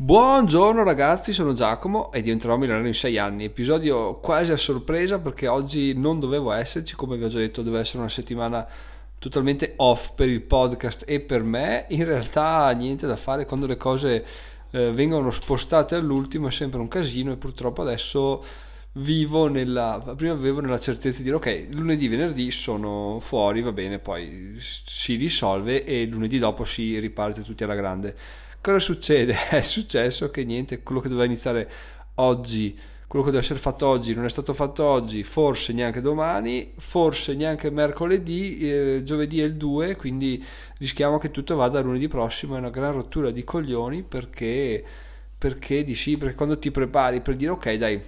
Buongiorno ragazzi, sono Giacomo e diventerò milionario in 6 anni. Episodio quasi a sorpresa perché oggi non dovevo esserci, come vi ho già detto, deve essere una settimana totalmente off per il podcast e per me. In realtà niente da fare quando le cose eh, vengono spostate all'ultimo è sempre un casino e purtroppo adesso vivo nella prima avevo nella certezza di dire ok lunedì venerdì sono fuori va bene poi si risolve e lunedì dopo si riparte tutti alla grande Cosa succede? È successo che niente, quello che doveva iniziare oggi, quello che deve essere fatto oggi non è stato fatto oggi, forse neanche domani, forse neanche mercoledì, eh, giovedì è il 2, quindi rischiamo che tutto vada lunedì prossimo, è una gran rottura di coglioni perché, perché dici, perché quando ti prepari per dire ok dai,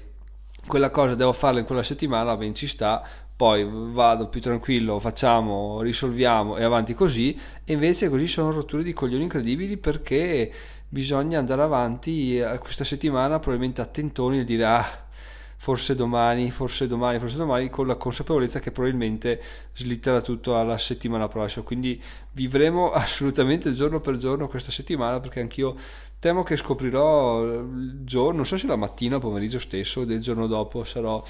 quella cosa devo farla in quella settimana, ben ci sta, poi vado più tranquillo, facciamo, risolviamo e avanti così, e invece così sono rotture di coglioni incredibili perché bisogna andare avanti eh, questa settimana probabilmente attentoni e dire ah forse domani, forse domani, forse domani, con la consapevolezza che probabilmente slitterà tutto alla settimana prossima. Quindi vivremo assolutamente giorno per giorno questa settimana perché anch'io temo che scoprirò il giorno, non so se la mattina pomeriggio stesso del giorno dopo sarò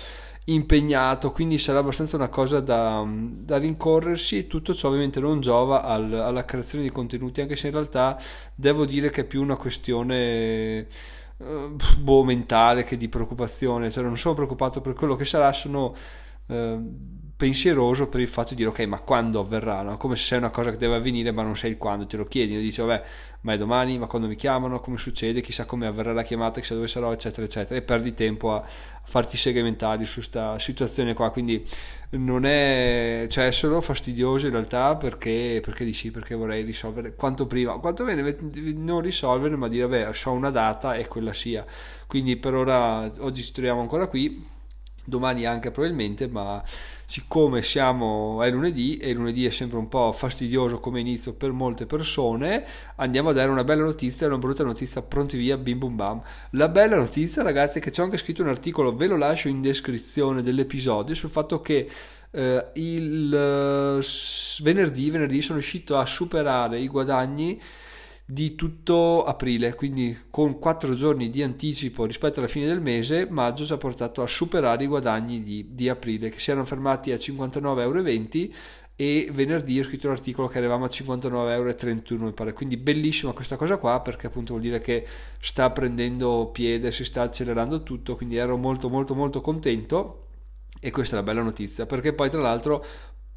impegnato, quindi sarà abbastanza una cosa da, da rincorrersi e tutto ciò ovviamente non giova al, alla creazione di contenuti, anche se in realtà devo dire che è più una questione eh, boh, mentale che di preoccupazione, cioè non sono preoccupato per quello che sarà, sono eh, pensieroso per il fatto di dire ok ma quando avverrà? No? come se sei una cosa che deve avvenire ma non sai il quando te lo chiedi e dici vabbè ma è domani ma quando mi chiamano come succede? Chissà come avverrà la chiamata chissà dove sarò eccetera eccetera. E perdi tempo a, farti seghe mentali su questa situazione qua. Quindi non è cioè è solo fastidioso in realtà perché, perché dici perché vorrei risolvere quanto prima. Quanto bene non risolvere ma dire vabbè ho una data e quella sia. Quindi per ora oggi ci troviamo ancora qui domani anche probabilmente, ma siccome siamo è lunedì e lunedì è sempre un po' fastidioso come inizio per molte persone, andiamo a dare una bella notizia e una brutta notizia pronti via, bim bum bam. La bella notizia, ragazzi, è che c'è anche scritto un articolo, ve lo lascio in descrizione dell'episodio sul fatto che Uh, il uh, venerdì, venerdì sono riuscito a superare i guadagni di tutto aprile, quindi con 4 giorni di anticipo rispetto alla fine del mese, maggio ci ha portato a superare i guadagni di, di aprile che si erano fermati a 59,20 euro e venerdì ho scritto l'articolo che eravamo a 59,31 euro mi pare. Quindi bellissima questa cosa qua perché appunto vuol dire che sta prendendo piede si sta accelerando tutto quindi ero molto molto molto contento e questa è la bella notizia. Perché poi tra l'altro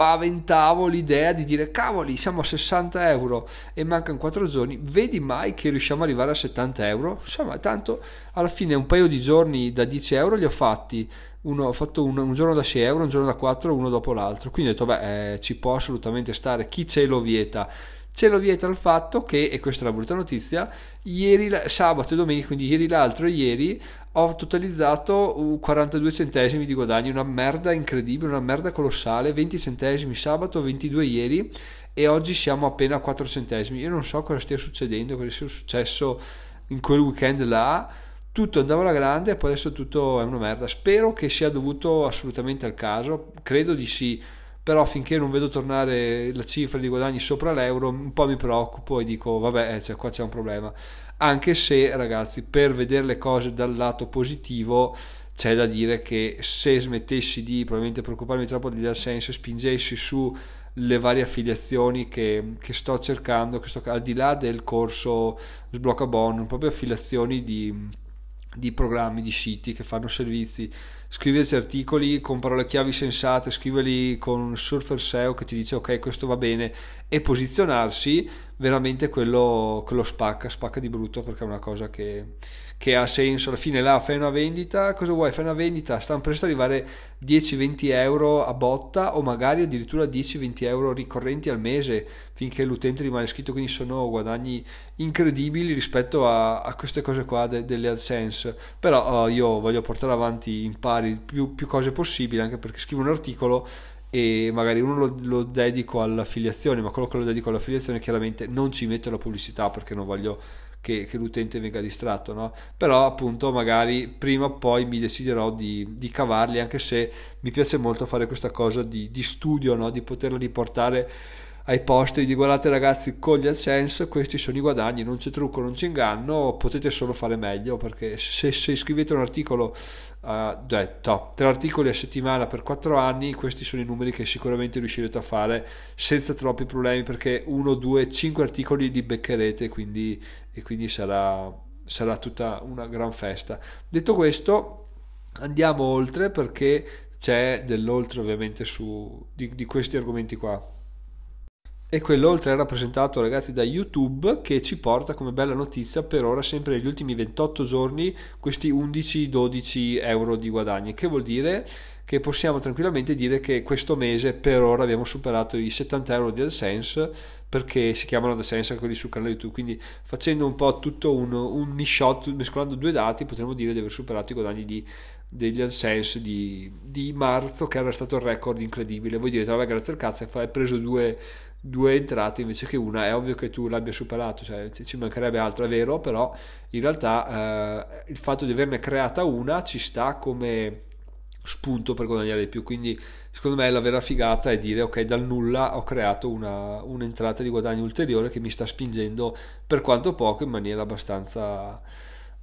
paventavo l'idea di dire cavoli siamo a 60 euro e mancano 4 giorni vedi mai che riusciamo ad arrivare a 70 euro? Insomma tanto alla fine un paio di giorni da 10 euro li ho fatti. Uno, ho fatto un, un, giorno da 6 euro un giorno da 4 uno dopo l'altro. Quindi ho detto beh eh, ci può assolutamente stare chi ce lo vieta ce lo vieta il fatto che, e questa è la brutta notizia, ieri, sabato e domenica, quindi ieri l'altro ieri, ho totalizzato 42 centesimi di guadagno, una merda incredibile, una merda colossale, 20 centesimi sabato, 22 ieri e oggi siamo appena a 4 centesimi. Io non so cosa stia succedendo, cosa sia successo in quel weekend là, tutto andava alla grande e poi adesso tutto è una merda. Spero che sia dovuto assolutamente al caso, credo di sì però finché non vedo tornare la cifra di guadagni sopra l'euro un po' mi preoccupo e dico vabbè eh, cioè, qua c'è un problema. Anche se ragazzi per vedere le cose dal lato positivo c'è da dire che se smettessi di probabilmente preoccuparmi troppo di AdSense e spingessi su le varie affiliazioni che, che sto cercando che sto, al di là del corso sblocca bon proprio affiliazioni di, di programmi di siti che fanno servizi. Scriverci articoli con parole chiavi sensate, scriverli con surfer SEO che ti dice ok questo va bene. E posizionarsi, veramente quello, quello spacca, spacca di brutto perché è una cosa che, che, ha senso. Alla fine là fai una vendita, cosa vuoi? Fai una vendita, stanno presto arrivare 10-20 euro a botta o magari addirittura 10-20 euro ricorrenti al mese finché l'utente rimane iscritto, quindi sono guadagni incredibili rispetto a, a queste cose qua de, delle AdSense. Però uh, io voglio portare avanti in pari più, più cose possibili anche perché scrivo un articolo e magari uno lo, lo, dedico all'affiliazione, ma quello che lo dedico all'affiliazione chiaramente non ci metto la pubblicità perché non voglio che, che l'utente venga distratto, no? però appunto magari prima o poi mi deciderò di, di cavarli, anche se mi piace molto fare questa cosa di, di studio, no? di poterlo riportare ai posteri di guardate ragazzi con gli AdSense questi sono i guadagni non c'è trucco non c'è inganno potete solo fare meglio perché se, se scrivete un articolo uh, detto, tre articoli a settimana per quattro anni questi sono i numeri che sicuramente riuscirete a fare senza troppi problemi perché uno, due, cinque articoli li beccherete quindi, e quindi sarà, sarà tutta una gran festa. Detto questo andiamo oltre perché c'è dell'oltre ovviamente su di, di questi argomenti qua e quell'oltre è rappresentato ragazzi da YouTube che ci porta come bella notizia per ora sempre negli ultimi 28 giorni questi 11-12 euro di guadagni. Che vuol dire che possiamo tranquillamente dire che questo mese per ora abbiamo superato i 70 euro di AdSense perché si chiamano AdSense anche quelli sul canale YouTube. Quindi facendo un po' tutto un, un shot mescolando due dati potremmo dire di aver superato i guadagni di degli AdSense di, di marzo che era stato il record incredibile. Voi direte vabbè grazie al cazzo hai preso due due entrate invece che una, è ovvio che tu l'abbia superato, cioè ci mancherebbe altro, è vero, però in realtà eh, il fatto di averne creata una ci sta come spunto per guadagnare di più, quindi secondo me la vera figata è dire ok dal nulla ho creato una, un'entrata di guadagno ulteriore che mi sta spingendo per quanto poco in maniera abbastanza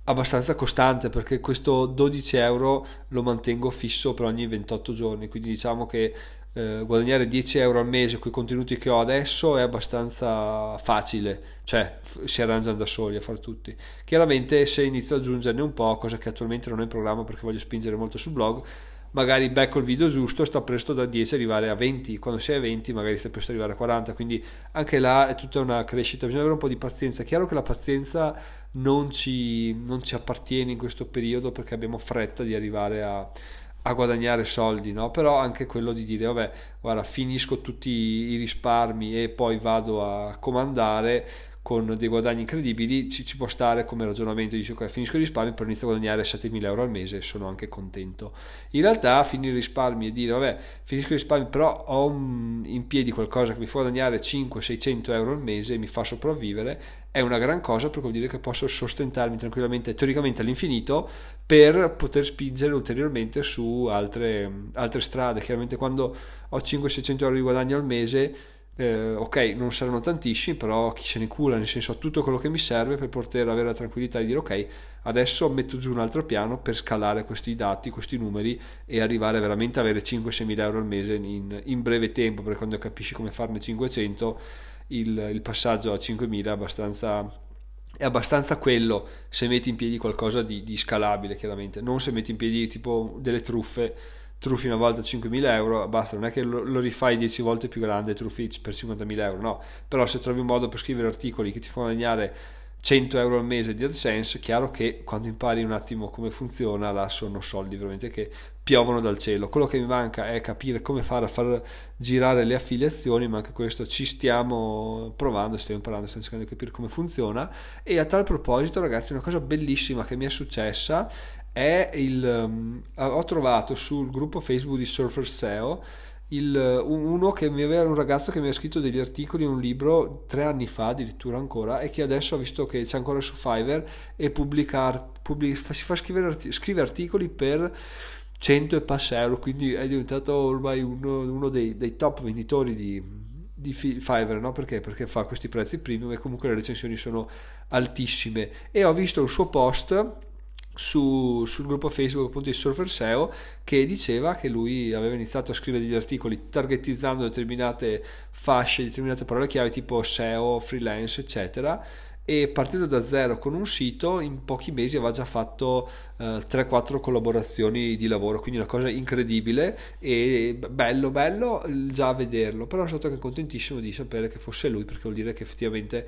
abbastanza costante perché questo 12 euro lo mantengo fisso per ogni 28 giorni. Quindi diciamo che eh, guadagnare 10 euro al mese con i contenuti che ho adesso è abbastanza facile, cioè f- si arrangiano da soli a far tutti. Chiaramente se inizio ad aggiungerne un po', cosa che attualmente non è in programma perché voglio spingere molto sul blog, magari becco il video giusto, sta presto da 10 arrivare a 20, quando sei a 20 magari sta presto arrivare a 40, quindi anche là è tutta una crescita, bisogna avere un po' di pazienza. Chiaro che la pazienza non ci, non ci appartiene in questo periodo perché abbiamo fretta di arrivare a a guadagnare soldi, no? però anche quello di dire vabbè guarda finisco tutti i risparmi e poi vado a comandare con dei guadagni incredibili ci, ci può stare come ragionamento dice ok finisco i risparmi però inizio a guadagnare 7.000 euro al mese e sono anche contento. In realtà finire i risparmi e dire vabbè finisco i risparmi però ho in piedi qualcosa che mi fa guadagnare 500-600 euro al mese e mi fa sopravvivere è una gran cosa perché vuol dire che posso sostentarmi tranquillamente teoricamente all'infinito per poter spingere ulteriormente su altre, altre strade. Chiaramente quando ho 500-600 euro di guadagno al mese eh, ok, non saranno tantissimi, però chi se ne cula, nel senso ho tutto quello che mi serve per poter avere la tranquillità di dire ok, adesso metto giù un altro piano per scalare questi dati, questi numeri e arrivare veramente a avere 5-6 mila euro al mese in, in, breve tempo, perché quando capisci come farne 500 il, il passaggio a 5.000 è abbastanza è abbastanza quello se metti in piedi qualcosa di, di, scalabile chiaramente. Non se metti in piedi tipo delle truffe truffi una volta 5.000 euro, basta, non è che lo, lo rifai 10 volte più grande, truffi per 50.000 euro, no, però se trovi un modo per scrivere articoli che ti fanno guadagnare 100 euro al mese di AdSense, chiaro che quando impari un attimo come funziona, là sono soldi veramente che piovono dal cielo. Quello che mi manca è capire come fare a far girare le affiliazioni, ma anche questo ci stiamo provando, stiamo imparando, stiamo cercando di capire come funziona. E a tal proposito, ragazzi, una cosa bellissima che mi è successa è il um, ho trovato sul gruppo Facebook di Surfer SEO il, uno che mi aveva un ragazzo che mi ha scritto degli articoli in un libro tre anni fa addirittura ancora e che adesso ha visto che c'è ancora su Fiverr e pubblica, pubblica si fa scrivere scrive articoli per 100 e passa euro quindi è diventato ormai uno, uno dei, dei, top venditori di, di Fiverr no? perché? perché fa questi prezzi premium e comunque le recensioni sono altissime e ho visto il suo post su, sul gruppo Facebook appunto di Surfer SEO che diceva che lui aveva iniziato a scrivere degli articoli targetizzando determinate fasce, determinate parole chiave tipo SEO, freelance eccetera. E partendo da zero con un sito in pochi mesi aveva già fatto eh, 3-4 collaborazioni di lavoro quindi una cosa incredibile e bello bello già vederlo. Però sono stato anche contentissimo di sapere che fosse lui perché vuol dire che effettivamente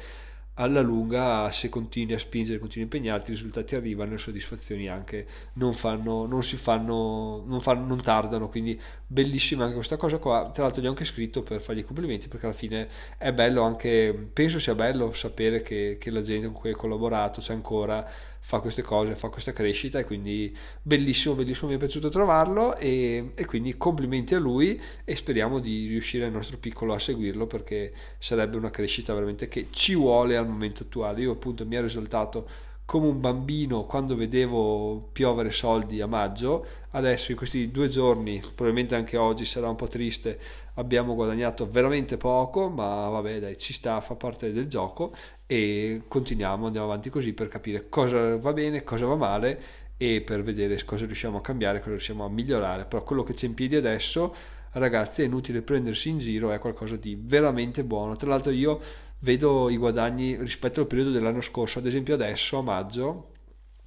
alla lunga se continui a spingere, continui a impegnarti, i risultati arrivano e le soddisfazioni anche non, fanno, non si fanno, non, fanno, non tardano, quindi bellissima anche questa cosa qua, tra l'altro gli ho anche scritto per fargli i complimenti perché alla fine è bello anche, penso sia bello sapere che, che la gente con cui hai collaborato c'è ancora fa queste cose, fa questa crescita e quindi bellissimo, bellissimo, mi è piaciuto trovarlo e, e, quindi complimenti a lui e speriamo di riuscire nel nostro piccolo a seguirlo perché sarebbe una crescita veramente che ci vuole al momento attuale. Io appunto mi ero esaltato come un bambino quando vedevo piovere soldi a maggio. Adesso in questi due giorni, probabilmente anche oggi sarà un po' triste, abbiamo guadagnato veramente poco, ma vabbè dai, ci sta, fa parte del gioco e continuiamo, andiamo avanti così per capire cosa va bene, cosa va male e per vedere cosa riusciamo a cambiare, cosa riusciamo a migliorare. Però quello che c'è in piedi adesso, ragazzi, è inutile prendersi in giro, è qualcosa di veramente buono. Tra l'altro io vedo i guadagni rispetto al periodo dell'anno scorso, ad esempio adesso a maggio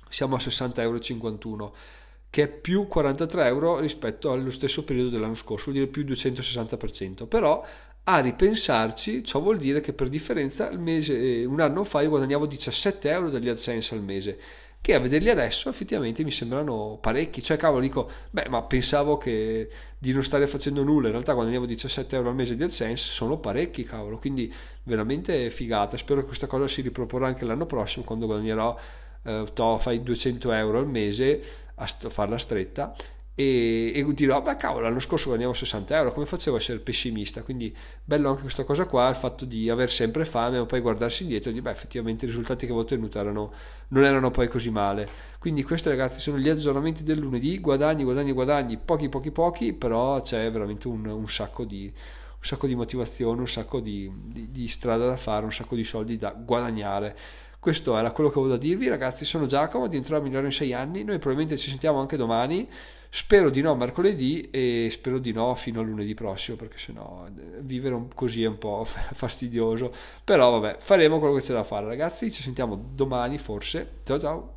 siamo a 60,51 euro che è più 43 euro rispetto allo stesso periodo dell'anno scorso, vuol dire più 260%, però a ripensarci ciò vuol dire che per differenza mese, un anno fa io guadagnavo 17 euro dagli AdSense al mese che a vederli adesso effettivamente mi sembrano parecchi. Cioè, cavolo, dico, beh, ma pensavo che di non stare facendo nulla, in realtà guadagniamo 17 euro al mese di AdSense, sono parecchi, cavolo, quindi veramente figata. Spero che questa cosa si riproporrà anche l'anno prossimo, quando guadagnerò, eh, to, fai 200 euro al mese a farla stretta e, e dirò, beh cavolo, l'anno scorso guadagnavo 60 euro, come facevo a essere pessimista? Quindi bello anche questa cosa qua, il fatto di aver sempre fame, ma poi guardarsi indietro e dire, beh effettivamente i risultati che avevo ottenuto erano, non erano poi così male. Quindi questi ragazzi sono gli aggiornamenti del lunedì, guadagni, guadagni, guadagni, pochi, pochi, pochi, però c'è veramente un, un sacco di un sacco di motivazione, un sacco di, di, di strada da fare, un sacco di soldi da guadagnare. Questo era quello che avevo da dirvi, ragazzi. Sono Giacomo, diventerò migliore in 6 anni. Noi probabilmente ci sentiamo anche domani. Spero di no mercoledì e spero di no fino a lunedì prossimo, perché sennò eh, vivere così è un po' fastidioso. Però vabbè, faremo quello che c'è da fare, ragazzi. Ci sentiamo domani, forse. Ciao ciao.